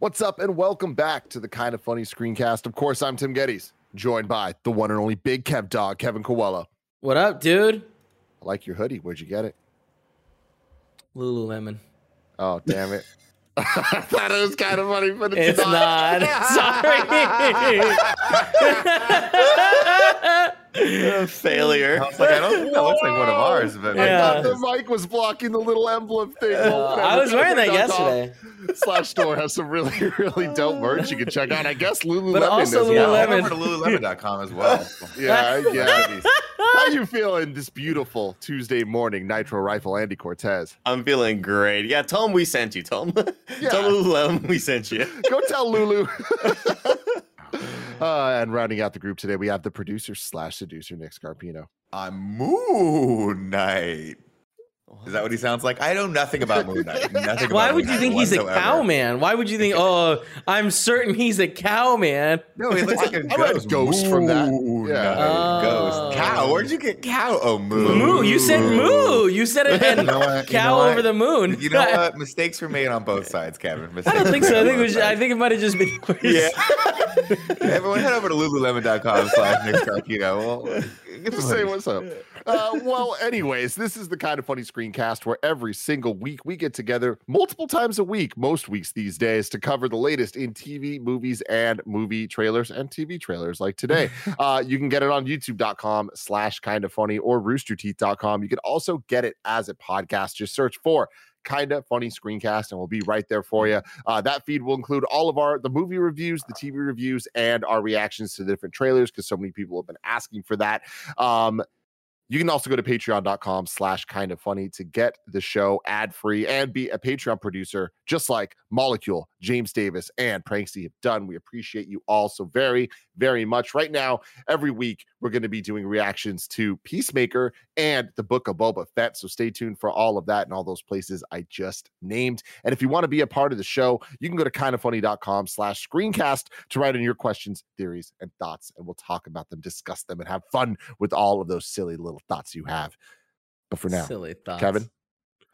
What's up, and welcome back to the Kind of Funny Screencast. Of course, I'm Tim Gettys, joined by the one and only Big Kev Dog, Kevin Coelho. What up, dude? I like your hoodie. Where'd you get it? Lululemon. Oh, damn it. I thought it was kind of funny, but It's it's, not. Sorry. failure. I was like, I don't think that looks like one of ours, but I Yeah. thought the mic was blocking the little emblem thing. Uh, I was wearing that yesterday. Slash store has some really, really dope merch you can check out. I guess Lululemon also as yeah, well. Lululemon. over to Lululemon.com as well. Yeah, yeah. How you feeling this beautiful Tuesday morning, Nitro Rifle Andy Cortez? I'm feeling great. Yeah, tell them we sent you. Tell them, Yeah. tell Lululemon we sent you. Go tell Lulu. uh, and rounding out the group today, we have the producer slash seducer Nick Scarpino. I'm Moon Knight. Is that what he sounds like? I know nothing about Moon Knight. Nothing Why about would Moon you Knight think he's a whatsoever. cow man? Why would you think, oh, I'm certain he's a cow man? No, he looks like a I read ghost. Ghost from that. Yeah. Knight. Oh. Ghost. Cow. Where'd you get cow? Oh, moon. Moo. You said moo. You said it and You know what? You cow know over the moon. You know what? Mistakes were made on both sides, Kevin. Mistakes I don't think so. I think it was. I think it might have just been. Yeah. Everyone head over to lululemon.com slash Nick Scarpino. Well, get Just some say what's up. Uh, well, anyways, this is the kind of funny screencast where every single week we get together multiple times a week, most weeks these days, to cover the latest in TV, movies, and movie trailers and TV trailers like today. uh, you can get it on youtube.com slash kind of funny or roosterteeth.com. You can also get it as a podcast. Just search for kind of funny screencast and we'll be right there for you uh, that feed will include all of our the movie reviews the tv reviews and our reactions to the different trailers because so many people have been asking for that um you can also go to patreon.com slash kind of funny to get the show ad free and be a Patreon producer, just like Molecule, James Davis, and Pranksy have done. We appreciate you all so very, very much. Right now, every week, we're going to be doing reactions to Peacemaker and the book of Boba Fett. So stay tuned for all of that and all those places I just named. And if you want to be a part of the show, you can go to kindoffunny.com slash screencast to write in your questions, theories, and thoughts, and we'll talk about them, discuss them, and have fun with all of those silly little thoughts you have. But for now, Silly thoughts. Kevin,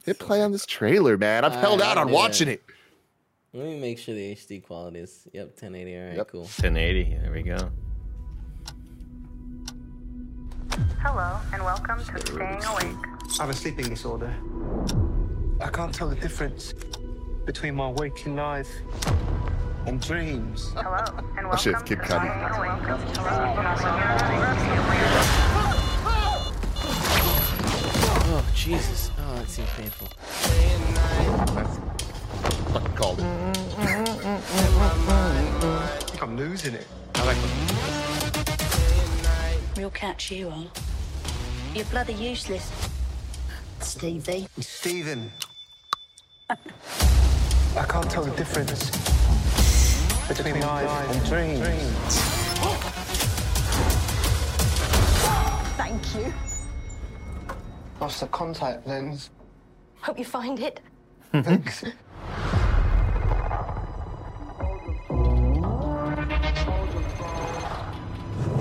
hit play on this trailer, man. I've held Alright, out on uh, watching it. Let me make sure the HD quality is. Yep, 1080. All right, Yep. cool. 1080. There we go. Hello, and welcome to Staying Awake. I have a sleeping disorder. I can't tell the difference between my waking life and dreams. Hello, and Oh, shit, welcome to Cudi. Staying Awake. Jesus! Oh, that seems painful. Fucking called it. I think I'm losing it. We'll catch you on. You're bloody useless. Stevie. Stephen. I can't tell the difference between life and dreams. Thank you. Lost the contact lens. Hope you find it. Thanks.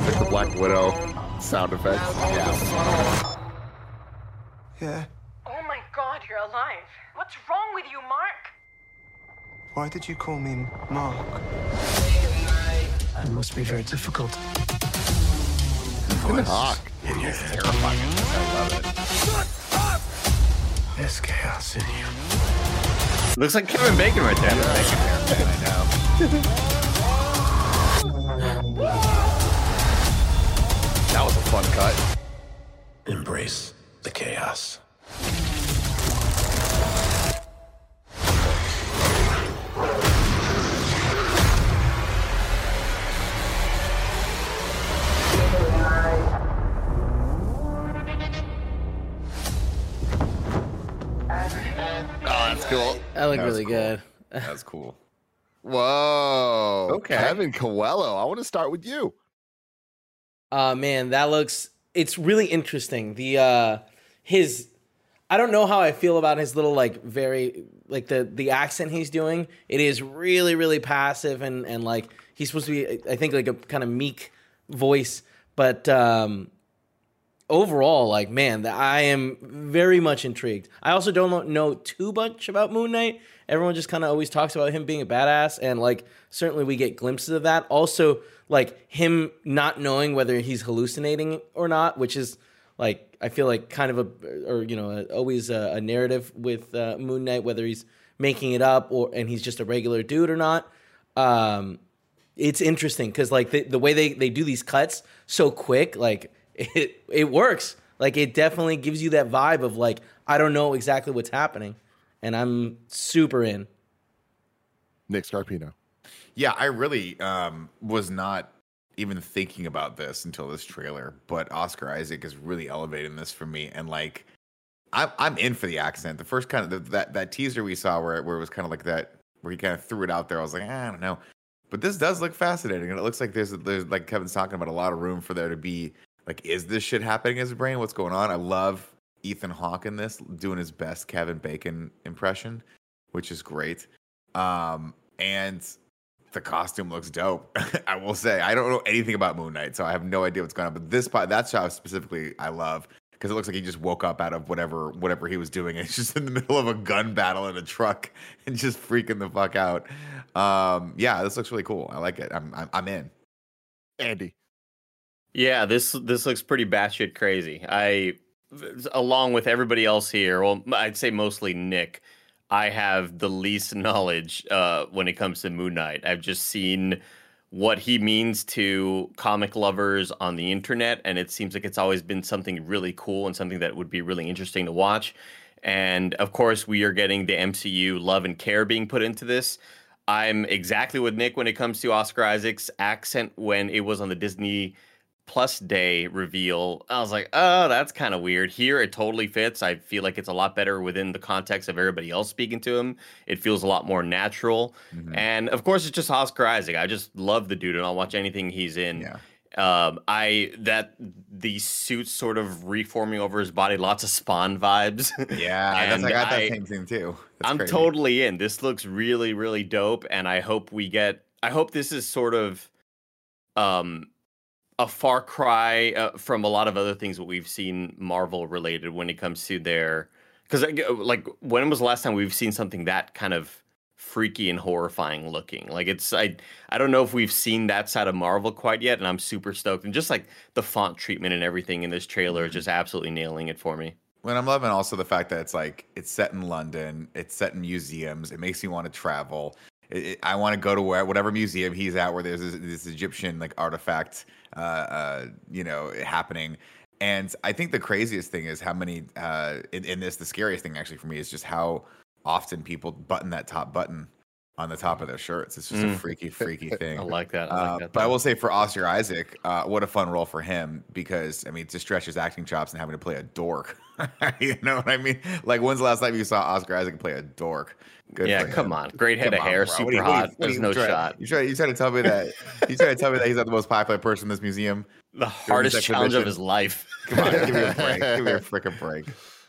Like the Black Widow sound effects. Yeah. yeah. Oh my god, you're alive. What's wrong with you, Mark? Why did you call me Mark? It must be very difficult. Hawk. Terrifying. I love it. There's chaos in you. Looks like Kevin Bacon right there. I know. That was a fun cut. Embrace really cool. good. That's cool. Whoa. Okay. Kevin Coelho. I want to start with you. Uh man, that looks it's really interesting. The uh his I don't know how I feel about his little like very like the the accent he's doing. It is really really passive and and like he's supposed to be I think like a kind of meek voice, but um overall like man, I am very much intrigued. I also don't know- too much about Moon Knight. Everyone just kind of always talks about him being a badass and like certainly we get glimpses of that. Also like him not knowing whether he's hallucinating or not, which is like I feel like kind of a or you know always a, a narrative with uh, Moon Knight whether he's making it up or and he's just a regular dude or not. Um, it's interesting because like the, the way they, they do these cuts so quick, like it it works. Like it definitely gives you that vibe of like I don't know exactly what's happening, and I'm super in. Nick Scarpino. Yeah, I really um, was not even thinking about this until this trailer, but Oscar Isaac is really elevating this for me, and like, I'm I'm in for the accent. The first kind of that that teaser we saw where where it was kind of like that where he kind of threw it out there. I was like, "Ah, I don't know, but this does look fascinating, and it looks like there's there's like Kevin's talking about a lot of room for there to be like, is this shit happening in his brain? What's going on? I love Ethan Hawke in this, doing his best Kevin Bacon impression, which is great. Um, and the costume looks dope. I will say I don't know anything about Moon Knight, so I have no idea what's going on. But this part, that shot specifically, I love because it looks like he just woke up out of whatever whatever he was doing. And he's just in the middle of a gun battle in a truck and just freaking the fuck out. Um, yeah, this looks really cool. I like it. I'm I'm, I'm in. Andy. Yeah, this this looks pretty batshit crazy. I, along with everybody else here, well, I'd say mostly Nick. I have the least knowledge uh, when it comes to Moon Knight. I've just seen what he means to comic lovers on the internet, and it seems like it's always been something really cool and something that would be really interesting to watch. And of course, we are getting the MCU love and care being put into this. I'm exactly with Nick when it comes to Oscar Isaac's accent when it was on the Disney Plus Day reveal. I was like, oh, that's kind of weird. Here, it totally fits. I feel like it's a lot better within the context of everybody else speaking to him. It feels a lot more natural. Mhm. And of course, it's just Oscar Isaac. I just love the dude, and I'll watch anything he's in. Yeah. Um, I that the suits sort of reforming over his body, lots of Spawn vibes. Yeah, that's, I got that I- same thing too. That's I'm crazy. totally in. This looks really, really dope, and I hope we get. I hope this is sort of, um, a far cry uh, from a lot of other things that we've seen Marvel related when it comes to their. Because like, when was the last time we've seen something that kind of freaky and horrifying looking? Like, it's I I don't know if we've seen that side of Marvel quite yet, and I'm super stoked. And just like the font treatment and everything in this trailer is just absolutely nailing it for me. When I'm loving also the fact that it's like it's set in London, it's set in museums. It makes me want to travel. I want to go to where whatever museum he's at, where there's this, this Egyptian like artifact, uh, uh, you know, happening. And I think the craziest thing is how many uh, in, in this. The scariest thing actually for me is just how often people button that top button on the top of their shirts. It's just a Mm. freaky, freaky thing. I like that. I Uh, like that. but I will say for Oscar Isaac, uh, what a fun role for him because I mean to stretch his acting chops and having to play a dork. you know what I mean? Like when's the last time you saw Oscar Isaac play a dork? Good yeah, come him. on. Great head Come of on, hair, bro. super you- hot. There's no shot. You try, you trying to tell me that? You trying to tell me that he's not the most popular person in this museum? The hardest challenge of his life. Come on, give me a break. Give me a freaking break.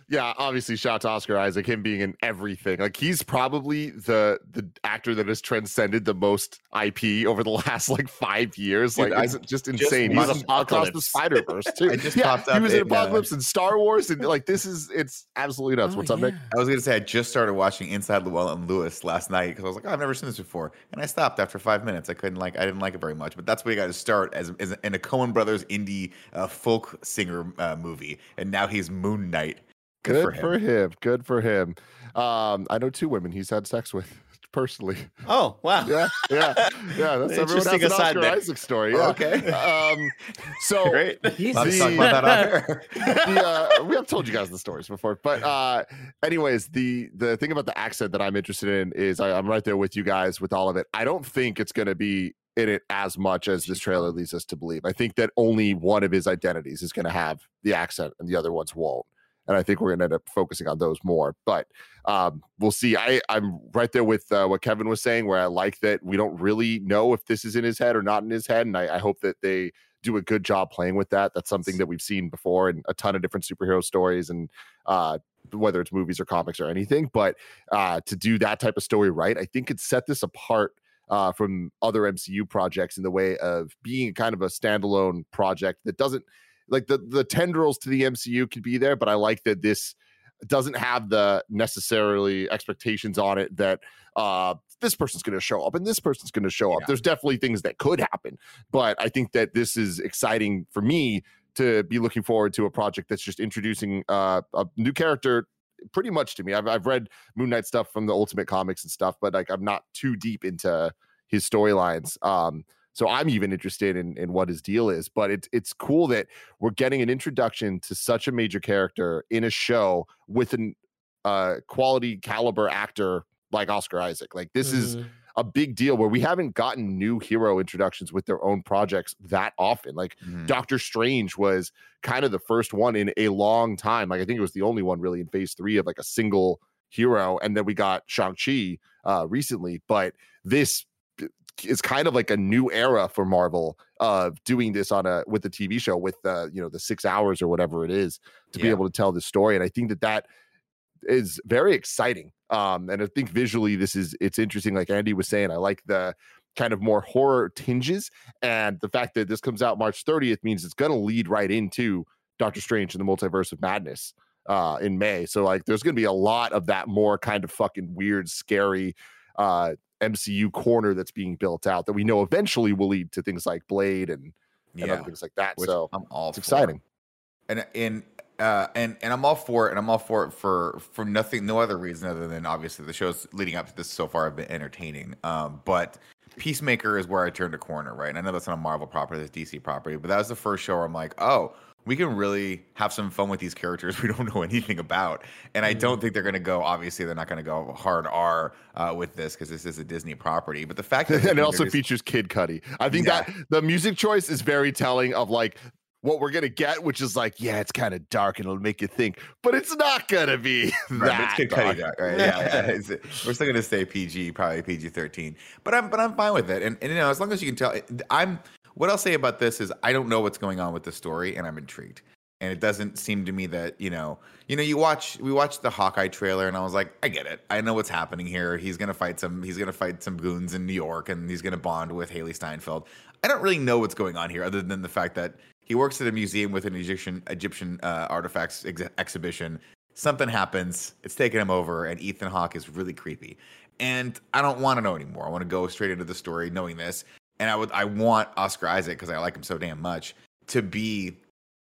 Yeah, obviously, shout to Oscar Isaac, him being in everything. Like he's probably the the actor that has transcended the most IP over the last like five years. Dude, like I it's just just insane. watched he's across the Apocalypse. Spider Verse too. I just yeah, popped he was in in, uh, Apocalypse and Star Wars, and like this is it's absolutely nuts. Oh, What's up, Nick? I was gonna say I just started watching Inside Llewellyn Lewis last night because I was like, oh, I've never seen this before, and I stopped after five minutes. I couldn't like, I didn't like it very much. But that's where you got to start as, as in a Coen Brothers indie uh, folk singer uh, movie, and now he's Moon Knight. Good, for him. Good for him. Um, I know two women he's had sex with personally. Oh, wow. Yeah, yeah, yeah. That's everyone has Interesting an aside Oscar there. Isaac story. Yeah. Okay. Um, so Great. He's Let's The- about that off air. the, uh, we have told you guys the stories before, but uh, anyways, the the thing about the accent that I'm interested in is I, I'm right there with you guys with all of it. I don't think it's going to be in it as much as this trailer leads us to believe. I think that only one of his identities is going to have the accent and the other ones won't. And I think we're going to end up focusing on those more. But um, we'll see. I I'm right there with uh, what Kevin was saying, where I like that we don't really know if this is in his head or not in his head, and I, I hope that they do a good job playing with that. That's something that we've seen before in a ton of different superhero stories and uh, whether it's movies or comics or anything. But uh, to do that type of story right, I think it set this apart uh, from other MCU projects in the way of being kind of a standalone project that doesn't like the the tendrils to the MCU could be there, but I like that this doesn't have the necessarily expectations on it that uh this person's going to show up and this person's going to show up. There's definitely things that could happen, but I think that this is exciting for me to be looking forward to a project that's just introducing uh, a new character pretty much to me. I've I've read Moon Knight stuff from the Ultimate Comics and stuff, but like I'm not too deep into his storylines. Um, so I'm even interested in in what his deal is. But it's it's cool that we're getting an introduction to such a major character in a show with an uh, quality caliber actor like Oscar Isaac. Like this mm-hmm. is a big deal where we haven't gotten new hero introductions with their own projects that often. Like mm-hmm. Doctor Strange was kind of the first one in a long time. Like I think it was the only one really in phase three of like a single hero. And then we got Shang-Chi uh, recently. But this is kind of like a new era for Marvel of doing this on a with the TV show with uh, you know the six hours or whatever it is to yeah. be able to tell the story. And I think that that is very exciting. Um, and I think visually this is it's interesting. Like Andy was saying, I like the kind of more horror tinges, and the fact that this comes out March 30th means it's going to lead right into Doctor Strange and the Multiverse of Madness uh, in May. So like, there's going to be a lot of that more kind of fucking weird, scary uh, MCU corner that's being built out that we know eventually will lead to things like Blade and, and yeah. other things like that. Which so I'm all it's exciting. And in uh, and and I'm all for it, and I'm all for it for for nothing, no other reason other than obviously the shows leading up to this so far have been entertaining. Um, but Peacemaker is where I turned a corner, right? And I know that's not a Marvel property, that's DC property, but that was the first show where I'm like, oh, we can really have some fun with these characters we don't know anything about. And I don't mm-hmm. think they're going to go. Obviously, they're not going to go hard R uh, with this because this is a Disney property. But the fact that and it also features Kid Cudi, I think yeah. that the music choice is very telling of like what we're gonna get, which is like, yeah, it's kind of dark and it'll make you think, but it's not gonna be right, that dark. dark. Right? yeah, yeah. we're still gonna stay PG, probably PG thirteen. But I'm but I'm fine with it, and, and you know, as long as you can tell, I'm. What I'll say about this is I don't know what's going on with the story, and I'm intrigued. And it doesn't seem to me that you know, you know, you watch we watched the Hawkeye trailer, and I was like, I get it. I know what's happening here. He's gonna fight some. He's gonna fight some goons in New York, and he's gonna bond with Hailee Steinfeld. I don't really know what's going on here, other than the fact that he works at a museum with an Egyptian Egyptian uh, artifacts ex- exhibition. Something happens. It's taking him over, and Ethan Hawke is really creepy. And I don't want to know anymore. I want to go straight into the story, knowing this. And I would, I want Oscar Isaac because I like him so damn much to be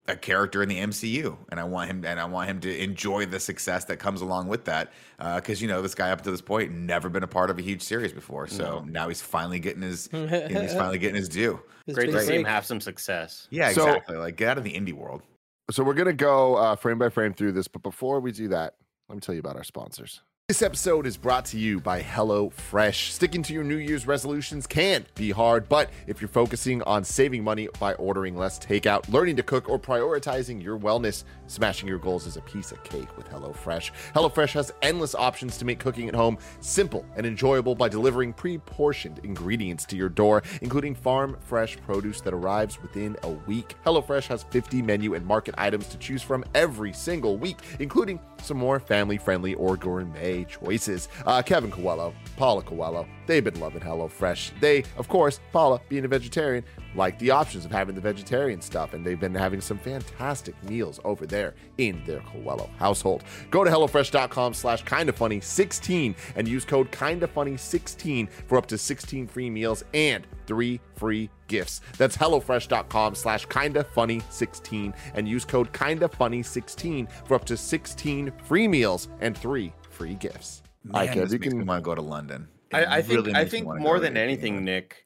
a character in the MCU, and I want him and I want him to enjoy the success that comes along with that. Because uh, you know, this guy up to this point never been a part of a huge series before, so no. now he's finally getting his you know, he's finally getting his due. Great to see him have some success. Yeah, exactly. Like get out of the indie world. So we're gonna go uh, frame by frame through this, but before we do that, let me tell you about our sponsors. This episode is brought to you by HelloFresh. Sticking to your New Year's resolutions can be hard, but if you're focusing on saving money by ordering less takeout, learning to cook, or prioritizing your wellness, smashing your goals is a piece of cake with HelloFresh. HelloFresh has endless options to make cooking at home simple and enjoyable by delivering pre portioned ingredients to your door, including farm fresh produce that arrives within a week. HelloFresh has 50 menu and market items to choose from every single week, including some more family friendly or gourmet choices. Uh, Kevin Coelho, Paula Coelho, they've been loving HelloFresh. They, of course, Paula, being a vegetarian, like the options of having the vegetarian stuff, and they've been having some fantastic meals over there in their Coelho household. Go to HelloFresh.com slash kindafunny16 and use code kindafunny16 for up to 16 free meals and three free gifts. That's HelloFresh.com slash kindafunny16 and use code kindafunny16 for up to 16 free meals and three free gifts. Man, I can, you can want to go to London. I, I, think really I think more than anything, Nick,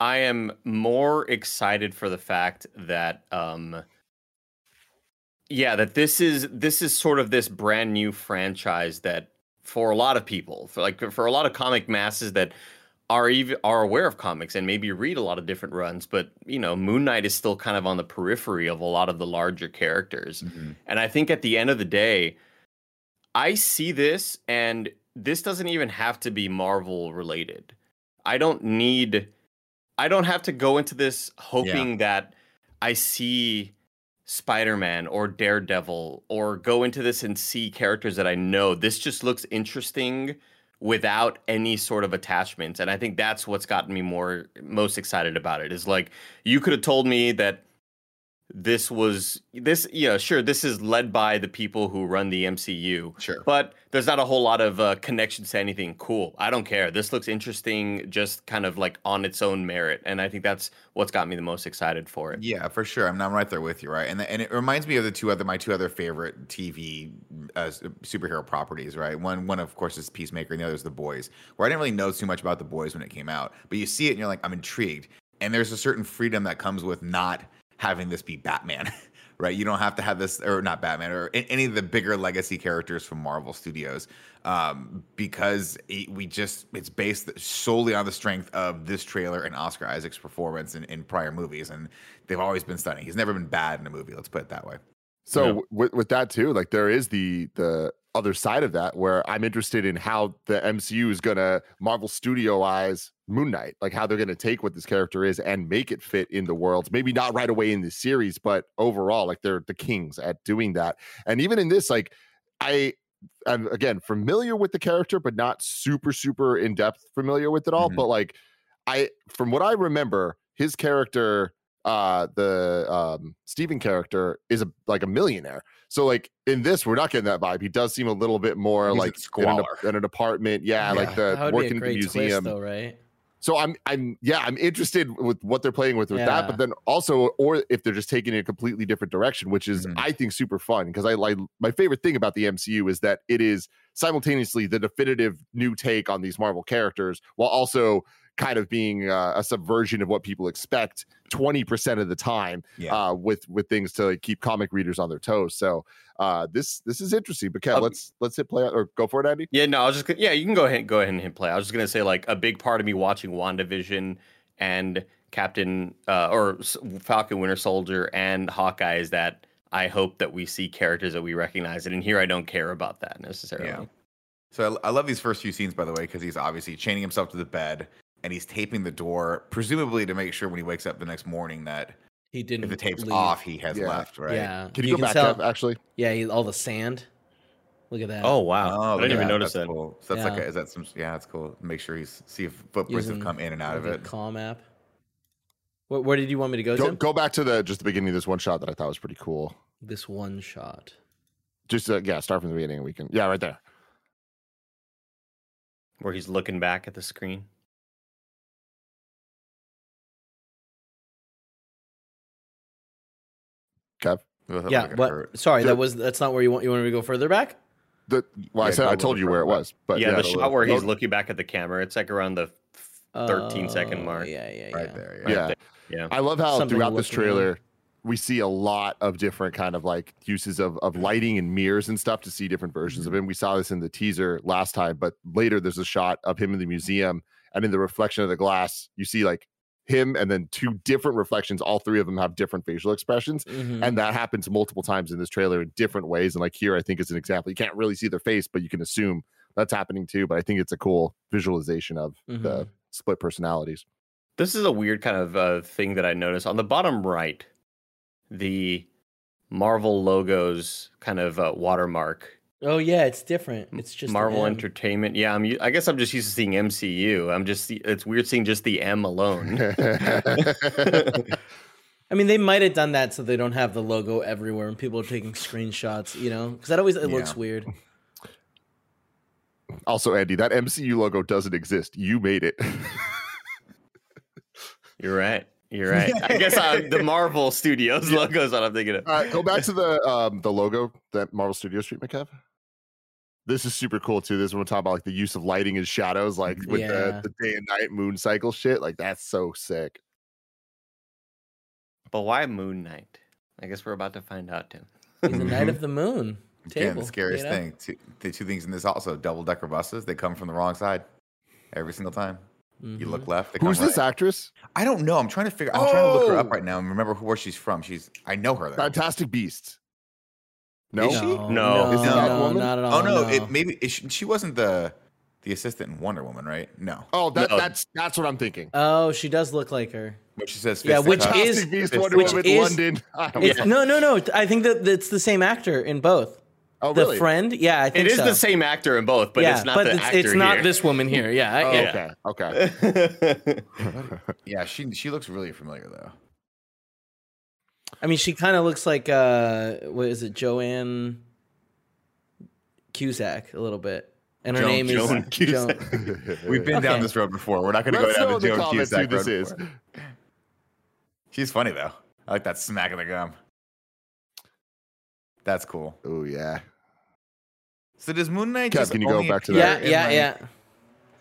I am more excited for the fact that um yeah, that this is this is sort of this brand new franchise that for a lot of people, for like for a lot of comic masses that are even are aware of comics and maybe read a lot of different runs, but you know, Moon Knight is still kind of on the periphery of a lot of the larger characters. Mhm. And I think at the end of the day, I see this and this doesn't even have to be Marvel related. I don't need I don't have to go into this hoping that I see Spider-Man or Daredevil or go into this and see characters that I know. This just looks interesting without any sort of attachment and I think that's what's gotten me more most excited about it. Is like you could have told me that this was this yeah sure this is led by the people who run the MCU Sure. but there's not a whole lot of uh, connections to anything cool I don't care this looks interesting just kind of like on its own merit and I think that's what's got me the most excited for it Yeah, for sure. I'm, I'm right there with you, right? And and it reminds me of the two other my two other favorite TV uh, superhero properties, right? One one of course is Peacemaker, and the other is The Boys. Where I didn't really know too much about The Boys when it came out, but you see it and you're like, I'm intrigued. And there's a certain freedom that comes with not having this be Batman. Right, you don't have to have this, or not Batman, or any of the bigger legacy characters from Marvel Studios, um, because it, we just—it's based solely on the strength of this trailer and Oscar Isaac's performance in, in prior movies, and they've always been stunning. He's never been bad in a movie. Let's put it that way. So Yeah. with with that too, like there is the the other side of that where I'm interested in how the MCU is gonna Marvel Studioize Moon Knight, like how they're gonna take what this character is and make it fit in the worlds. Maybe not right away in the series, but overall, like they're the kings at doing that. And even in this, like I I'm again familiar with the character, but not super super in depth familiar with it all. Mhm. But like I from what I remember, his character uh the um Steven character is a like a millionaire. So like in this, we're not getting that vibe. He does seem a little bit more He's like in an, in an apartment. Yeah, Yeah. like the that would be working a in the museum. twist, though, right? So I'm I'm yeah, I'm interested with what they're playing with with that, but then also or if they're just taking it a completely different direction, which is Mhm. I think super fun because I like my favorite thing about the MCU is that it is simultaneously the definitive new take on these Marvel characters while also kind of being uh, a subversion of what people expect 20% of the time Yeah. uh, with with things to like, keep comic readers on their toes. So uh, this this is interesting. But Kev, Um, let's let's hit play or go for it, Andy. Yeah, no, I was just gonna, yeah, you can go ahead go ahead and hit play. I was just gonna say like a big part of me watching WandaVision and Captain uh, or Falcon Winter Soldier and Hawkeye is that I hope that we see characters that we recognize, and in here I don't care about that necessarily. Yeah. So I, I love these first few scenes, by the way, because he's obviously chaining himself to the bed and he's taping the door, presumably to make sure when he wakes up the next morning that He didn't. if the tape's leave. off, he has Yeah. left, right? Yeah. Can you, go back, tell- Kev, actually? Yeah, he, all the sand. Look at that. Oh wow, Oh, I didn't at even that. notice That's that. Cool. So that's like, Yeah. a, is that some? Yeah, that's cool. Make sure he's see if footprints have come in and out of like a it. Calm app. Where, where did you want me to go, Go, Tim? go back to the just the beginning of this one shot that I thought was pretty cool. This one shot. Just uh, yeah, start from the beginning. We can yeah, right there. Where he's looking back at the screen. Kev. Ugh, Yeah. looked like it What? hurt. Sorry, The- that was. That's not where you want. You want me to go further back? The well, I said go a I little told you where it was, but yeah, the the- shot where he's oh, looking back at the camera. It's like around the 13 second Oh, mark. Yeah, yeah, right yeah. right Yeah. there. Yeah. I love how Something throughout this looking on. trailer we see a lot of different kind of like uses of of lighting and mirrors and stuff to see different versions of mm-hmm. him. We saw this in the teaser last time, but later there's a shot of him in the museum and in the reflection of the glass, you see like him and then two different reflections. All three of them have different facial expressions. Mhm. and that happens multiple times in this trailer in different ways and like here i think is an example you can't really see their face but you can assume that's happening too but i think it's a cool visualization of the Mhm. split personalities This is a weird kind of uh, thing that I noticed on the bottom right. The Marvel logos kind of uh, watermark. Oh yeah, it's different. It's just Marvel Entertainment. Yeah, I'm. u- I guess I'm just used to seeing MCU. I'm just. It's weird seeing just the M alone. I mean, they might have done that so they don't have the logo everywhere and people are taking screenshots. You know, because that always it looks weird. also andy that mcu logo doesn't exist you made it You're right. You're right. I guess uh, the Marvel Studios logo is what I'm thinking of. uh, go back to the um the logo that marvel studios treatment kev this is super cool too. This is when we're talking about like the use of lighting and shadows, like with Yeah. the, the day and night moon cycle shit. Like that's so sick. But why Moon Knight? I guess we're about to find out, Tim. He's the Knight of the Moon. Again, the scariest you know? thing. Two, the two things in this also double decker buses. They come from the wrong side every single time. You Mhm. look left. they Who's come this right. actress? I don't know. I'm trying to figure. I'm trying to look her up Oh! right now and remember who, where she's from. She's. I know her. Though. Fantastic Beasts. No, Is she? No, No. no, Is no, not at oh, all. Oh no! no. It maybe it, she, she wasn't the the assistant in Wonder Woman, right? No. Oh, that, No. that's that's what I'm thinking. Oh, she does look like her. But she says. Yeah, which cut. is- Fantastic Beasts, which Woman, is- London. I don't It's, know. no, no, no. I think that it's the same actor in both. Oh, really? The friend, yeah, I think It is so. the same actor in both, but yeah, it's not but the it's, actor it's not here. this woman here. Yeah, Oh, yeah. okay, okay. Yeah, she she looks really familiar though. I mean, she kind of looks like uh, what is it, Joanne Cusack a little bit, and her Joan- name Joan is Cusack. Joan- We've been Okay. down this road before. We're not going to go down in the the Joan comments who Cusack this road is. before. She's funny though. I like that smack in the gum. That's cool. Oh yeah. So does Moon Knight Kev, just can you go back to that? yeah, yeah, like, yeah.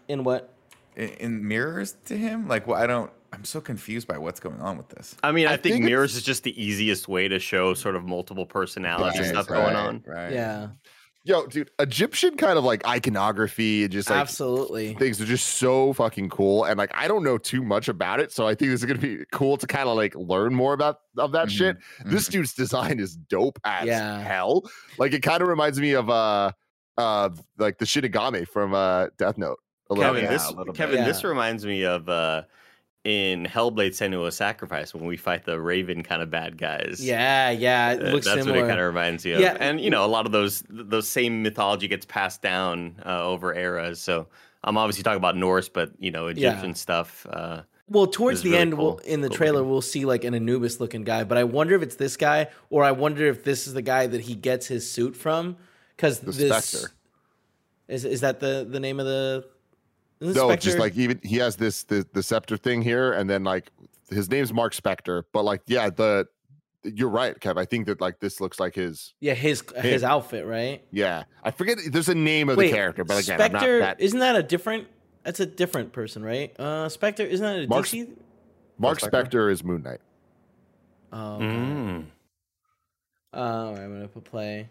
In what? In, in mirrors to him? Like, well, I don't. I'm so confused by what's going on with this. I mean, I, I think, think mirrors is just the easiest way to show sort of multiple personalities and Right, stuff right, going on. Right. Yeah, Yo, dude, Egyptian kind of like iconography and just like absolutely. things are just so fucking cool. And like I don't know too much about it, so I think this is gonna be cool to kind of like learn more about of that Mhm, shit. This mhm. dude's design is dope as Yeah. hell. Like it kind of reminds me of uh uh like the Shinigami from uh Death Note. A little Kevin, bit. this a little bit. Kevin, this reminds me of uh, in Hellblade: Senua's Sacrifice when we fight the Raven kind of bad guys. Yeah, yeah. It Uh, looks that's similar. what it kind of reminds you of. Yeah. And you know, a lot of those those same mythology gets passed down uh, over eras. So I'm obviously talking about Norse, but you know, Yeah. Egyptian stuff. Uh, Well, towards the really end, we'll, in the Cool trailer, looking. we'll see like an Anubis looking guy. But I wonder if it's this guy, or I wonder if this is the guy that he gets his suit from. Because The this Spectre. is is that the the name of the? Is No, Spectre? just like even he has this the the scepter thing here, and then like his name's Mark Spector, but like yeah, the you're right, Kev. I think that like this looks like his yeah, his his outfit, right? yeah. I forget there's a name of Wait, the character, but again, Spectre I'm not that isn't that a different? That's a different person, right? Uh, Spectre isn't that a Mark DC? Mark Spector? Spector is Moon Knight. Oh, okay. mm. Uh, all right, I'm gonna put play.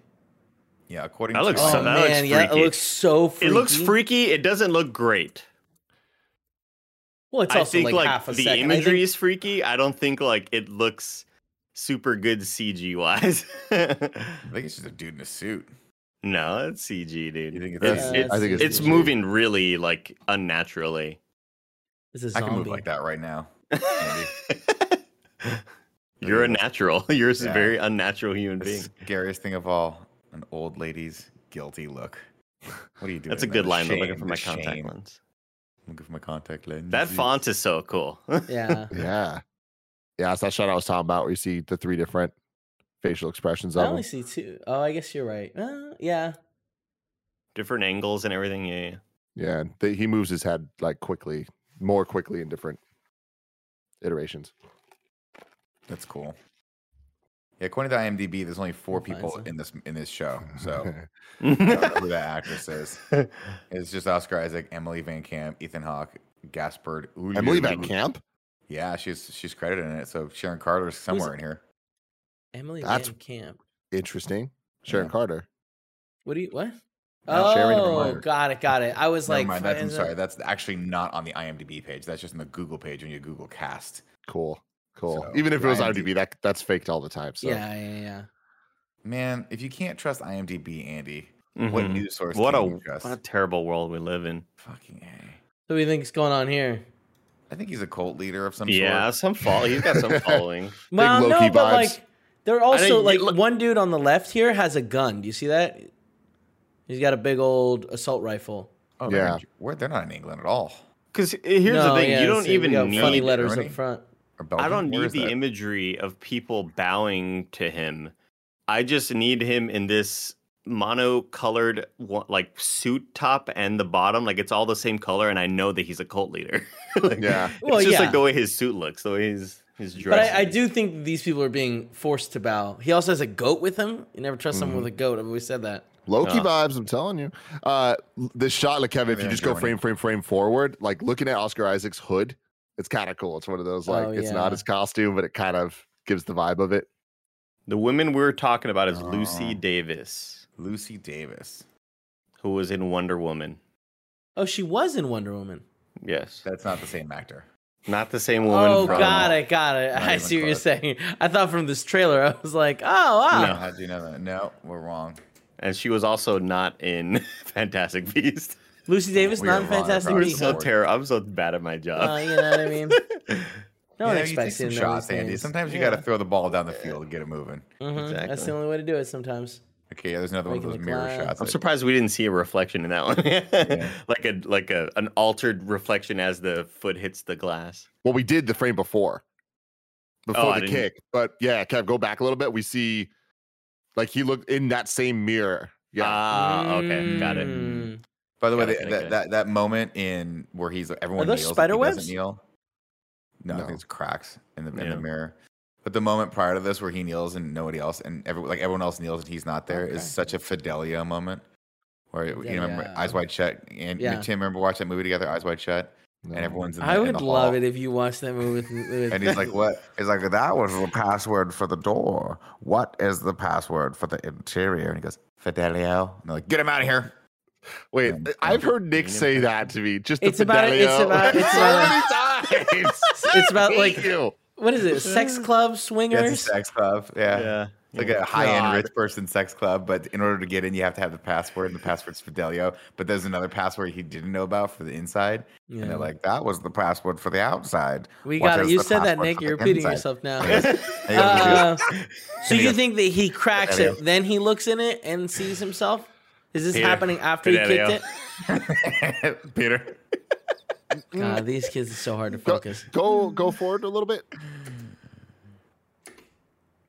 Yeah, according That to looks Oh so- that looks man, yeah, it looks so freaky. It looks freaky. It doesn't look great. Well, it's I also think like, like, half a the second. I imagery think- is freaky. I don't think like it looks super good CG wise. I think it's just a dude in a suit. no, it's CG, dude. You think it's it's, CG? it's, I think it's it's moving really like unnaturally. It's a I zombie. can move like that right now. Andy. You're a natural. You're a Yeah. very unnatural human The being. scariest thing of all, an old lady's guilty look. What are you doing? That's a man? good The line. but looking for my the contact shame. lens. Looking for my contact lens. That font is so cool. Yeah. Yeah, yeah. It's that shot I was talking about where you see the three different facial expressions I of only him. see two. Oh, I guess you're right. Uh, yeah. Different angles and everything. Yeah, yeah. Yeah, they, he moves his head like quickly, more quickly in different iterations. That's cool. Yeah, according to IMDb, there's only four people in this in this show. So I don't know who the actress is. It's just Oscar Isaac, Emily VanCamp, Ethan Hawke, Gaspard. Emily VanCamp. Yeah, she's she's credited in it. So Sharon Carter's somewhere in here. Emily That's- Van Camp. Interesting. Sharon Yeah. Carter. What do you what? No, Sherry never oh, got it, got it. I was Never like, mind, that's, I'm uh, sorry. That's actually not on the IMDb page. That's just in the Google page when you Google cast. Cool. Cool. So, Even if it was IMDb. IMDb, that that's faked all the time. So Yeah, yeah, yeah. Man, if you can't trust IMDb, Andy, what Mhm. news source What can a you trust? what a terrible world we live in. Fucking A. So what do you think's going on here? I think he's a cult leader of some Yeah, sort. some follow. He's got some following. Well, no, low-key but vibes. like they're also like look- one dude on the left here has a gun. Do you see that? He's got a big old assault rifle. Oh, they're, Yeah. in, where, they're not in England at all. Because here's the thing: yeah, you don't see, even got need. funny letters Germany? up front. Or Belgium? I don't Where need the that? imagery of people bowing to him. I just need him in this mono-colored like suit top and the bottom, like it's all the same color, and I know that he's a cult leader. like, Yeah. Well, it's just yeah. like the way his suit looks, the way his his But dress. I, I do think these people are being forced to bow. He also has a goat with him. You never trust someone Mm-hmm. with a goat. I've always said that. Low-key Yeah. vibes, I'm telling you. Uh this shot, like Kevin, if you just go frame, frame, frame forward, like looking at Oscar Isaac's hood, it's kind of cool. It's one of those like Oh, it's not his costume, but it kind of gives the vibe of it. The women we're talking about is Lucy Oh. Davis, Lucy Davis. who was in Wonder Woman. Oh, she was in Wonder Woman. Yes, That's not the same actor. not the same woman. Oh, from, got it, got it. I even see what you're saying. I thought from this trailer, I was like, oh wow. No. How do you know that? No, we're wrong. And she was also not in Fantastic Beast. Lucy Davis, We not are in Fantastic across I'm so terrible. I'm so bad at my job. Uh, you know what I mean? No You one know, you take expects some you to shots, Andy. things. Sometimes you Yeah. got to throw the ball down the field and get it moving. Mhm, That's the only way to do it sometimes. Okay, yeah, there's another one of those mirror glass. shots. I'm that- surprised we didn't see a reflection in that one. like a like a an altered reflection as the foot hits the glass. Well, we did the frame before, before Oh, the kick. But yeah, Kev, go back a little bit. We see, like he looked in that same mirror. Yeah, Ah, okay, got it. By the way, the- that, that that moment in where he's everyone those kneels, spider doesn't webs? kneel. No, I think it's cracks in the in Yeah. the mirror. But the moment prior to this, where he kneels and nobody else, and every, like everyone else kneels and he's not there, is Okay. such a Fidelio moment. Where you remember Fidelio. Eyes Wide Shut, and Yeah. Tim remember watch that movie together, Eyes Wide Shut, and everyone's in the, I would love it if you watched that movie with, with And he's like, "What?" He's like, "That was the password for the door. What is the password for the interior?" And he goes, "Fidelio." And they're like, "Get him out of here." Wait, Um, I've heard Nick say that to me. Just the It's about- it's Fidelio. about- it's so about- many times. it's about like you. what is it? Sex club Yeah, a swingers? sex club. Yeah. It's like a high end rich person sex club, but in order to get in, you have to have the password, and the password's Fidelio. But there's another password he didn't know about for the inside, and Yeah. they're like, "That was the password for the outside." We What got it. You said that, Nick. You're repeating inside?" yourself now. And he goes- and he goes, Uh, so you think that he cracks it, then he looks in it and sees himself? Is this Peter, happening after he Fidelio. kicked it? Peter. God, these kids are so hard to focus. go go forward a little bit.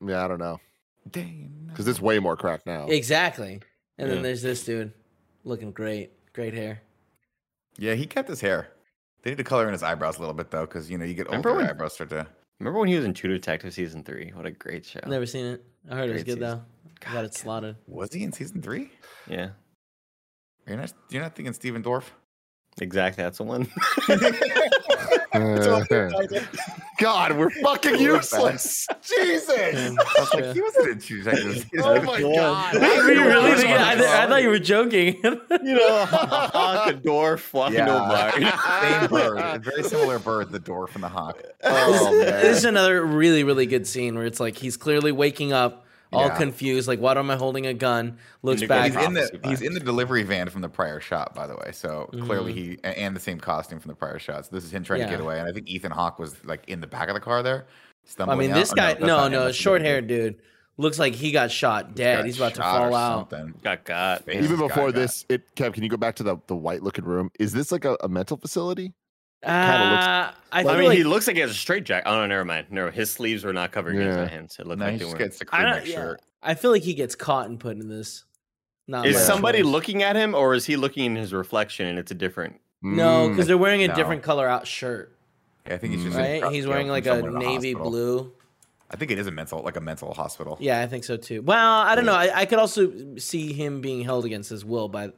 Yeah, I don't know Dang. because it's way more cracked now. Exactly. And then there's this dude looking great. Great hair. Yeah, he kept his hair. They need to color in his eyebrows a little bit though, because you know you get Remember older, when- eyebrows start to. Remember when he was in True Detective season three? What a great show. Never seen it. I heard it was good season. though. Got it slotted. Was he in season three? Yeah, You're not. You're not thinking Stephen Dorff? exactly. That's the one. God, we're fucking useless. Jesus. I was like, he wasn't in True Detective. Oh my God. Were you really thinking? I, I've th- I thought you were joking. you know, Hawk, a dwarf walking Yeah. over. Same bird. A very similar bird, the dwarf and the hawk. Oh, man. this is another really, really good scene where it's like he's clearly waking up, all Yeah. confused, like, why am I holding a gun? Looks Indigo back. He's in the he's in the delivery van from the prior shot, by the way. So clearly Mm-hmm. he and the same costume from the prior shot. So this is him trying to get away. And I think Ethan Hawke was like in the back of the car there. I mean, this Oh, guy, that's no, not no, short haired dude. Looks like he got shot dead. Got He's about to fall out. something. Got got. Even before got- this, it Kev, can you go back to the the white looking room? Is this like a, a mental facility? Uh, kinda I I mean, like, he looks like he has a straight jacket. Oh no, never mind. No, his sleeves were not covering Yeah. his hands. It looked No, like he they just were. gets the I crew don't, yeah. shirt. I feel like he gets caught and put in this. Not Is somebody choice. looking at him, or is he looking in his reflection and it's a different? No, Mm. because they're wearing a No. different color out shirt, Yeah, I think he's just right? He's wearing like a navy blue. I think it is a mental, like a mental hospital. Yeah, I think so too. Well, I don't know. I, I could also see him being held against his will by,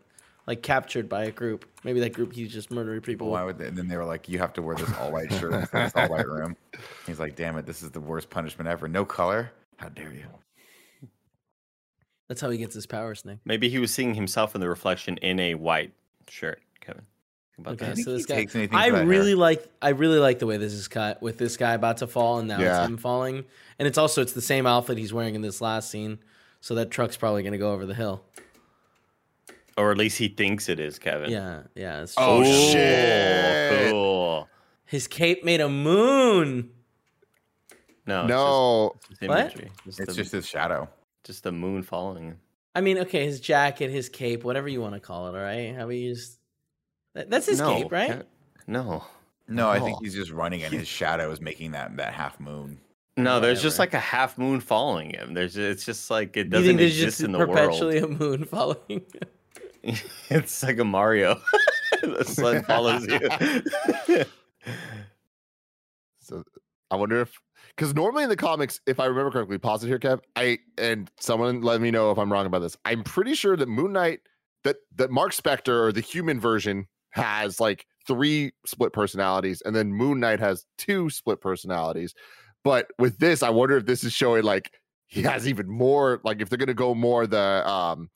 like, captured by a group. Maybe that group he's just murdering people. Why would they? And then they were like, "You have to wear this all white shirt in this all white room." He's like, "Damn it, this is the worst punishment ever. No color. How dare you?" That's how he gets his powers, Nick. Maybe he was seeing himself in the reflection in a white shirt. Kevin, about Okay, that. so this guy. I really hair. like. I really like the way this is cut with this guy about to fall, and now Yeah. it's him falling, and it's also it's the same outfit he's wearing in this last scene. So that truck's probably gonna go over the hill. Or at least he thinks it is Kevin. Yeah, yeah. It's Oh true. shit! Cool. His cape made a moon. No. No, It's just, it's just What? imagery. Just It's the, just his shadow. just the moon following him. I mean, okay, his jacket, his cape, whatever you want to call it. All right, how we just. that- That's his no, cape, right? Ke- No. No, I think he's just running, and his shadow is making that that half moon. No, there's just like a half moon following him. There's it's just like it doesn't exist just in the perpetually world. Perpetually a moon following? it's like a Mario. the sun follows you. So I wonder if because normally in the comics, if I remember correctly, pause it here, Kev. I and someone let me know if I'm wrong about this. I'm pretty sure that Moon Knight, that that Mark Spector or the human version has like three split personalities, and then Moon Knight has two split personalities. But with this, I wonder if this is showing like he has even more. Like if they're gonna go more the um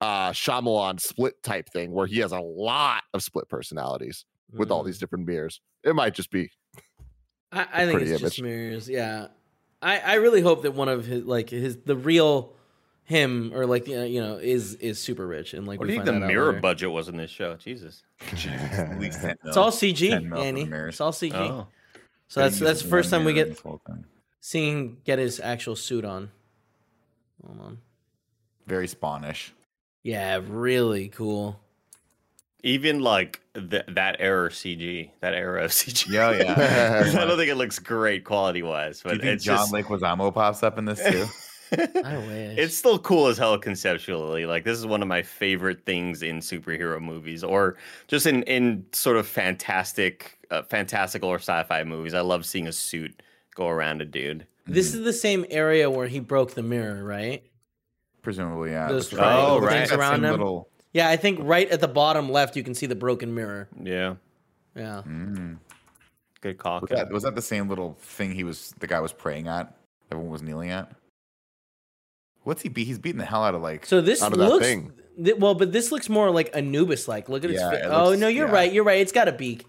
uh Shyamalan split type thing, where he has a lot of split personalities. with all Mm. these different mirrors. It might just be I, I think pretty it's just mirrors. Yeah, I, I really hope that one of his like his the real him or like uh, you know is is super rich and like What do you think the mirror later. budget was in this show? Jesus. At least 10 It's all CG, mil Annie. mirrors. It's all CG. Oh. So that's that's the first time we get this whole thing. seeing get his actual suit on. Hold on. very spawnish. Yeah, really cool. Even like th- that era CG, that era of CG. Yeah, yeah. I don't think it looks great quality wise, Do you but think it's John just Leguizamo pops up in this too? I wish. it's still cool as hell conceptually. Like this is one of my favorite things in superhero movies, or just in in sort of fantastic, uh, fantastical or sci-fi movies. I love seeing a suit go around a dude. this is the same area where he broke the mirror, right? Presumably, yeah. Those But- triangle Oh, right. things around same him. little- Yeah, I think right at the bottom left you can see the broken mirror. Yeah, Yeah. Mm. good call. Was that, was that the same little thing he was the guy was praying at? Everyone was kneeling at. What's he be? He's beating the hell out of like. So this Out of that looks thing. th- well, but this looks more like Anubis like. Look at Yeah, its it fa- Oh no, you're yeah. right. You're right. It's got a beak.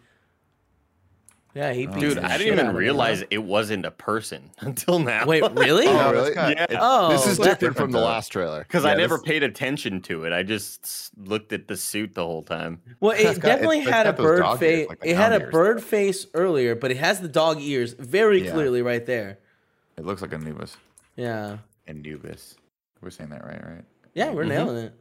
Yeah, he beats Dude, the I didn't out even realize it wasn't a person until now. Wait, really? Oh, No, really? it's Yeah. it's- Oh, this is that- different from different, the last trailer. Because Yeah, I never this- paid attention to it. I just looked at the suit the whole time. Well, it got- definitely it's- it's had a bird face. like it had a ears. bird face earlier, but it has the dog ears very Yeah. clearly right there. It looks like Anubis. Yeah, Anubis. We're saying that right, right? yeah, we're Mhm. nailing it.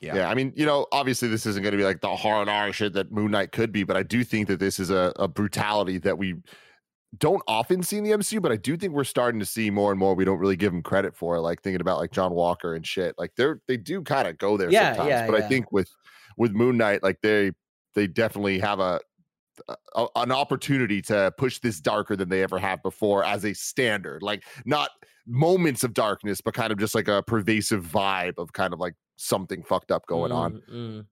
Yeah. Yeah. I mean, you know, obviously this isn't going to be like the hard R shit that Moon Knight could be, but I do think that this is a, a brutality that we don't often see in the MCU, but I do think we're starting to see more and more. We don't really give them credit for, like thinking about like John Walker and shit. Like they're they do kind of go there Yeah, sometimes. yeah, but yeah. I think with with Moon Knight, like they they definitely have a, a an opportunity to push this darker than they ever have before as a standard. Like not moments of darkness, but kind of just like a pervasive vibe of kind of like something fucked up going on. Mm, mm.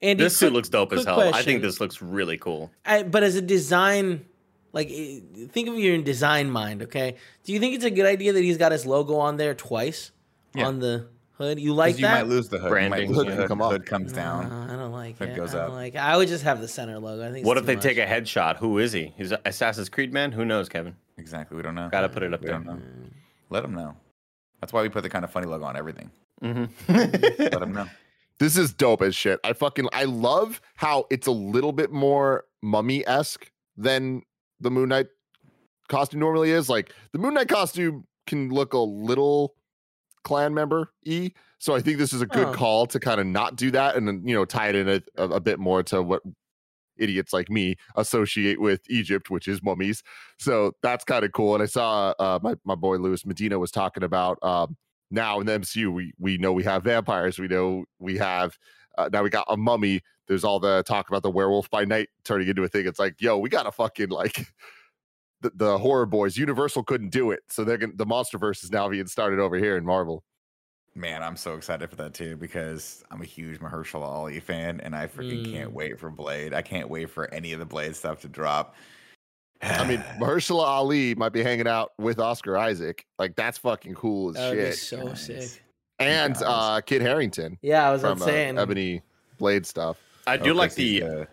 Andy, this suit looks dope as quick hell. I think this looks really cool. I, but as a design, like eh, think of your design mind. Okay, do you think it's a good idea that he's got his logo on there twice Yeah. on the hood? You like Because you that? might lose the hood. Branding, You might lose yeah. the hood, Come up. hood comes down. No, I don't like It it. goes I don't up. like. It. I would just have the center logo. I think. What if they too take a headshot? Who is he? He's a Assassin's Creed man? Who knows, Kevin? Exactly. We don't know. Gotta put it up We there. don't know. Let them know. That's why we put the kind of funny logo on everything. Mm-hmm. Let them know. This is dope as shit. I fucking I love how it's a little bit more mummy esque than the Moon Knight costume normally is. Like the Moon Knight costume can look a little clan member e. So I think this is a good Oh. call to kind of not do that and then you know tie it in a, a, a bit more to what idiots like me associate with Egypt, which is mummies. So that's kind of cool. And I saw uh, my my boy Luis Medina was talking about um, now in the MCU we we know we have vampires. We know we have uh, now we got a mummy. There's all the talk about the werewolf by night turning into a thing. It's like, yo, we got to fucking like the, the horror boys. Universal couldn't do it, so they're gonna the MonsterVerse is now being started over here in Marvel. Man, I'm so excited for that too because I'm a huge Mahershala Ali fan, and I freaking can't Mm. wait for Blade. I can't wait for any of the Blade stuff to drop. I mean, Mahershala Ali might be hanging out with Oscar Isaac. Like that's fucking cool as That would be shit. so Nice. sick. and Nice. uh Kit Harington Yeah, I was from not uh, saying. Ebony Blade stuff. I do Oh, like 'cause he's the.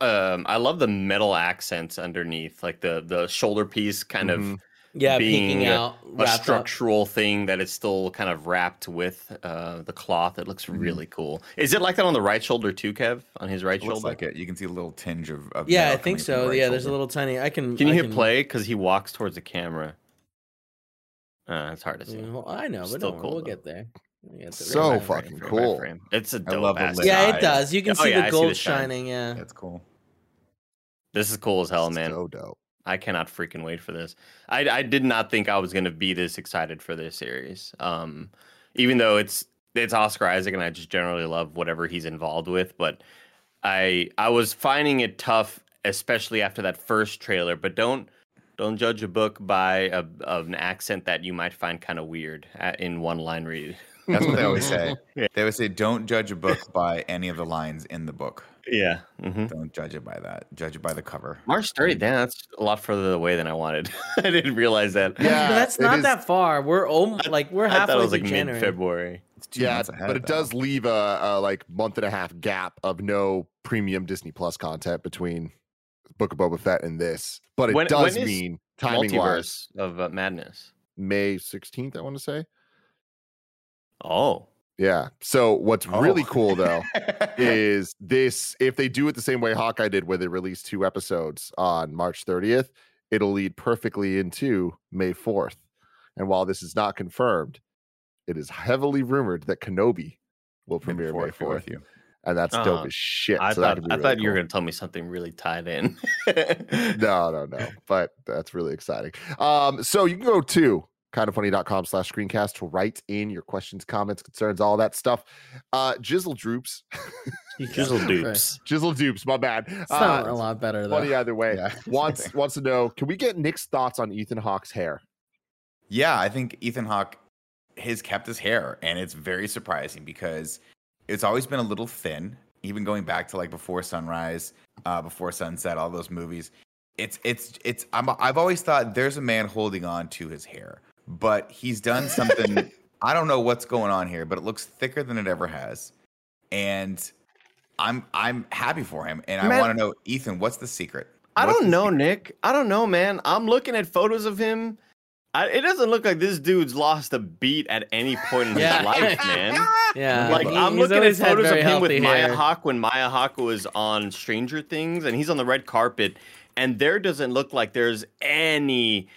Um, I love the metal accents underneath, like the the shoulder piece, kind Mhm. of yeah, being peeking a- out, a wrapped up. structural thing that is still kind of wrapped with uh, the cloth. It looks really cool. Is it like that on the right shoulder too, Kev? On his right It looks shoulder? like it. You can see a little tinge of. of Yeah, I think coming from the so. right yeah, there's a little tiny. I can. Can you I hit play? Because he walks towards the camera. Uh, it's hard to see. Well, I know, but Still don't cool, we'll though. get there. We'll get there. So Right, right, fucking. Frame cool. frame. It's a I dope love ass Yeah, it does. You can Oh, see yeah, I the see gold the shining. Yeah. That's cool. This is cool as hell, man. So dope. I cannot freaking wait for this. I, I did not think I was going to be this excited for this series. Um, even though it's it's Oscar Isaac and I just generally love whatever he's involved with, but I I was finding it tough, especially after that first trailer. But don't don't judge a book by a, of an accent that you might find kind of weird at, in one line read. That's what they always say. Yeah. They always say, "Don't judge a book by any of the lines in the book." Yeah. mhm. Don't judge it by that. Judge it by the cover. March 30th. Damn, that's a lot further away than I wanted. I didn't realize that. Yeah, but that's not is- that far. We're om- like we're I halfway thought it was through like January. mid February. It's two Yeah, months ahead, but it though. does leave a, a like month and a half gap of no premium Disney Plus content between Book of Boba Fett and this. But it When- does when is mean timing wise Multiverse of uh, Madness. May 16th, I want to say. Oh. Yeah. So what's really Oh. cool though is this if they do it the same way Hawkeye did, where they release two episodes on March 30th, it'll lead perfectly into May 4th. And while this is not confirmed, it is heavily rumored that Kenobi will premiere May fourth, with you. And that's Uh, dope as shit. I so that thought, be I really thought you were going to tell me something really tied in. no, no, no. But that's really exciting. Um, so you can go to kindafunny.com slash screencast to write in your questions, comments, concerns, all that stuff. Uh Jizzle Droops. Jizzle dupes. Jizzle Dupes, my bad. It's Uh, not a lot better though. funny either way. Yeah. Wants wants to know, can we get Nick's thoughts on Ethan Hawke's hair? Yeah, I think Ethan Hawke has kept his hair, and it's very surprising because it's always been a little thin. Even going back to like Before Sunrise, uh, Before Sunset, all those movies. It's it's it's. I'm, I've always thought there's a man holding on to his hair, but he's done something. I don't know what's going on here, but it looks thicker than it ever has, and I'm I'm happy for him, and I want to know, Ethan, what's the secret? I don't know, secret? Nick. I don't know, man. I'm looking at photos of him. I, it doesn't look like this dude's lost a beat at any point in Yeah. his life, man. Yeah, Like he- I'm looking at always photos of him with healthy Maya hair. Hawk when Maya Hawke was on Stranger Things, and he's on the red carpet, and there doesn't look like there's any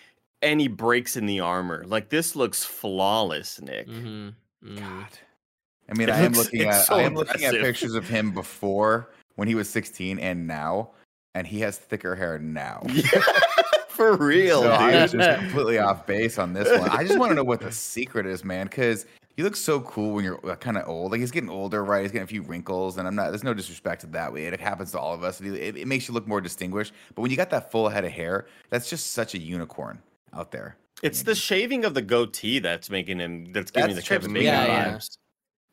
any breaks in the armor. Like this looks flawless, Nick. Mhm, mhm. God. I mean, It I am looks- looking at so I am looking at pictures of him before when he was 16 and now, and he has thicker hair now. For real, so I was dude. just completely off base on this one. I just want to know what the secret is, man, because he looks so cool when you're kind of old. Like he's getting older, right? He's getting a few wrinkles, and I'm not. There's no disrespect to that way. It happens to all of us. It, it, it makes you look more distinguished. But when you got that full head of hair, that's just such a unicorn out there. It's the shaving of the goatee that's making him. That's giving me the Kevin Bacon me out. vibes.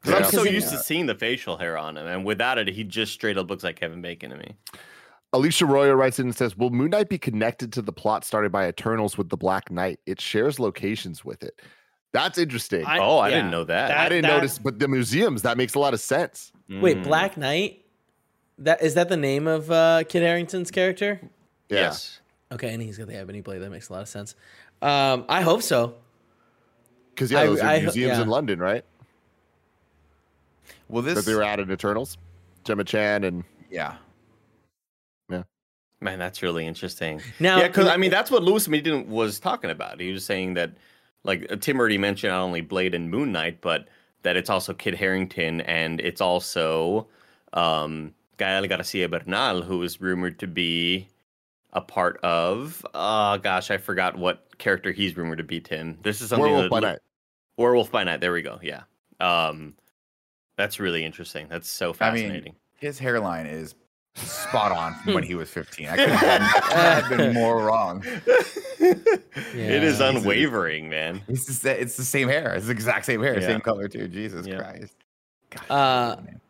Yeah. I'm so used to seeing the facial hair on him, and without it, he just straight up looks like Kevin Bacon to me. Alicia Royer writes in and says, Will Moon Knight be connected to the plot started by Eternals with the Black Knight? It shares locations with it. That's interesting. I, I- oh, I yeah, didn't know that. that- didn't notice, but the museums, that makes a lot of sense. Wait, Mm. Black Knight. That is that the name of uh, Kit Harington's character? Yeah. Yes. Okay, and he's got the ebony blade. That makes a lot of sense. Um, I hope so. Because, yeah, I- those are I- museums yeah. in London, right? Well, That this they were at in Eternals. Gemma Chan and yeah. Yeah. Man, that's really interesting. Now- yeah, because I mean, that's what Lewis Meaden was talking about. He was saying that, like uh, Tim already mentioned, not only Blade and Moon Knight, but that it's also Kit Harington and it's also um, Gael Garcia Bernal, who is rumored to be a part of. Oh gosh, I forgot what character he's rumored to be. Tim, this is something Werewolf that by Night. Werewolf by Night. There we go. Yeah. Um, that's really interesting. That's so I fascinating. mean, his hairline is spot on from when he was 15. I couldn't have, have been more wrong. It is unwavering, man. It's the, it's the same hair. It's the exact same hair, Yeah. same color too. Jesus Yeah. Christ. God, Uh, man.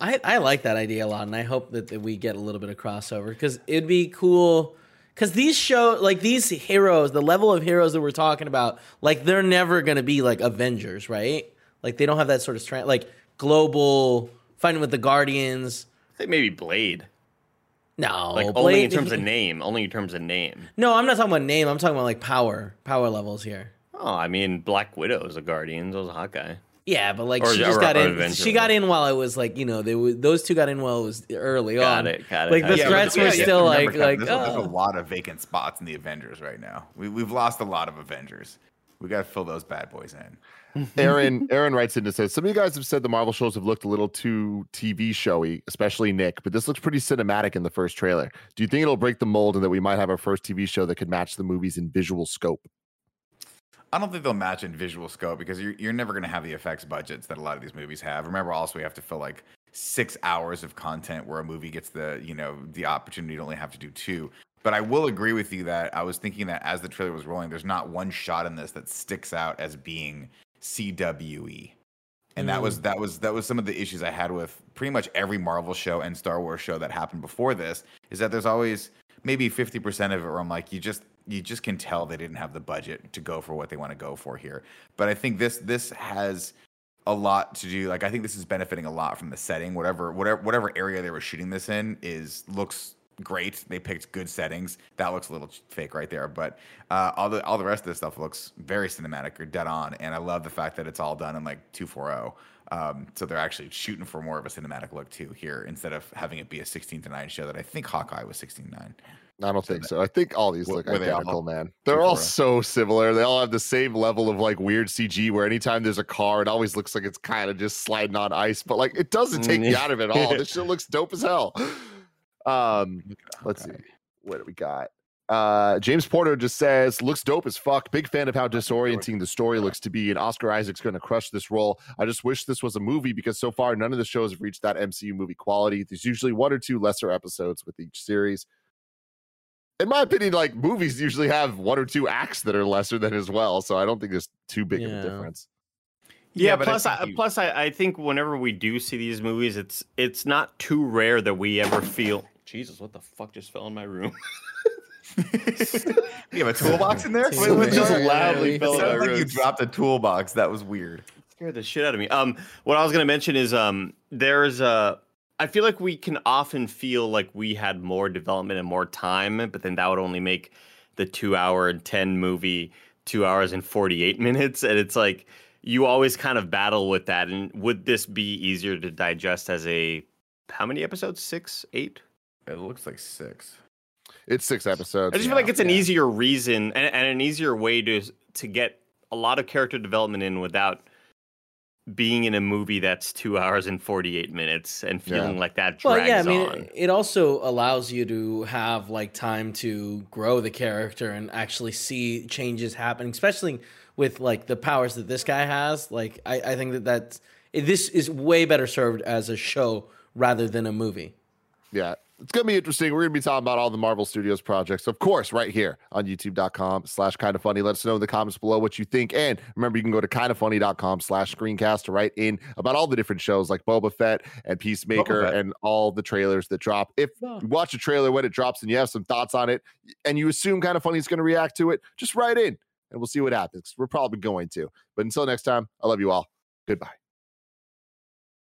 I, I like that idea a lot, and I hope that, that we get a little bit of crossover because it'd be cool. Because these show like these heroes, the level of heroes that we're talking about, like they're never gonna be like Avengers, right? Like they don't have that sort of strength, like global fighting with the Guardians. I think maybe Blade. No, Like only in terms of name. Only in terms of name. No, I'm not talking about name. I'm talking about like power, power levels here. Oh, I mean, Black Widow is a Guardian. So was a Hawkeye. Yeah, but like Or- she just or- got or in. eventually. She got in while it was like you know they were, those two got in while it was early Got on. it, got it. Like the Yeah, threats were you have to still like remember, like there's, a, there's a oh. lot of vacant spots in the Avengers right now. We, we've lost a lot of Avengers. We got to fill those bad boys in. Aaron Aaron writes in and says, Some of you guys have said the Marvel shows have looked a little too TV showy, especially Nick, but this looks pretty cinematic in the first trailer. Do you think it'll break the mold and that we might have our first TV show that could match the movies in visual scope? I don't think they'll match in visual scope because you're, you're never going to have the effects budgets that a lot of these movies have. Remember, also, we have to fill like six hours of content where a movie gets the, you know, the opportunity to only have to do two. But I will agree with you that I was thinking that as the trailer was rolling, there's not one shot in this that sticks out as being CWE. And that was mm. that was that was some of the issues I had with pretty much every Marvel show and Star Wars show that happened before this. Is that there's always maybe fifty percent of it where I'm like, you just you just can tell they didn't have the budget to go for what they want to go for here. But I think this this has a lot to do. Like I think this is benefiting a lot from the setting. Whatever whatever whatever area they were shooting this in is looks great. They picked good settings. That looks a little fake right there, but uh, all the all the rest of this stuff looks very cinematic or dead on. And I love the fact that it's all done in like two four zero. Um, so they're actually shooting for more of a cinematic look too here instead of having it be a sixteen to nine show that I think Hawkeye was sixteen nine. I don't think so. I think all these look were they identical, man. They're all so similar. They all have the same level of like weird CG where anytime there's a car, it always looks like it's kind of just sliding on ice, but like it doesn't take me out of it at all. This shit looks dope as hell. Um, let's see. What do we got? Uh, James Porter just says, looks dope as fuck. Big fan of how disorienting the story looks to be, and Oscar Isaac's going to crush this role. I just wish this was a movie because so far none of the shows have reached that MCU movie quality. There's usually one or two lesser episodes with each series. In my opinion, like movies usually have one or two acts that are lesser than as well, so I don't think there's too big of a difference. Yeah, but plus, I, you- plus, I, I think whenever we do see these movies, it's it's not too rare that we ever feel. Jesus, what the fuck just fell in my room? You have a toolbox in there? It's Wait, wait, just sorry. loudly It fell in sounded my like you dropped a toolbox. That was weird. scared the shit out of me. Um, what I was gonna mention is um, there's a. I feel like we can often feel like we had more development and more time, but then that would only make the two hour and ten movie two hours and forty eight minutes, and it's like you always kind of battle with that. And would this be easier to digest as a how many episodes? Six, eight? It looks like six. It's six episodes. I just feel like it's an easier reason and, and an easier way to to get a lot of character development in without being in a movie that's two hours and forty eight minutes and feeling like that drags Well, yeah, I mean, on. it, it also allows you to have like time to grow the character and actually see changes happening, especially with like the powers that this guy has. Like, I, I think that that's this is way better served as a show rather than a movie. yeah it's gonna be interesting. We're gonna be talking about all the marvel studios projects of course right here on youtube.com slash kind of funny. Let us know in the comments below what you think. And remember you can go to kindafunny.com slash screencast to write in about all the different shows like boba fett and peacemaker Fett. and all the trailers that drop. If you watch a trailer when it drops and you have some thoughts on it and you assume kind of funny is going to react to it just write in and we'll see what happens. We're probably going to. But until next time i love you all. Goodbye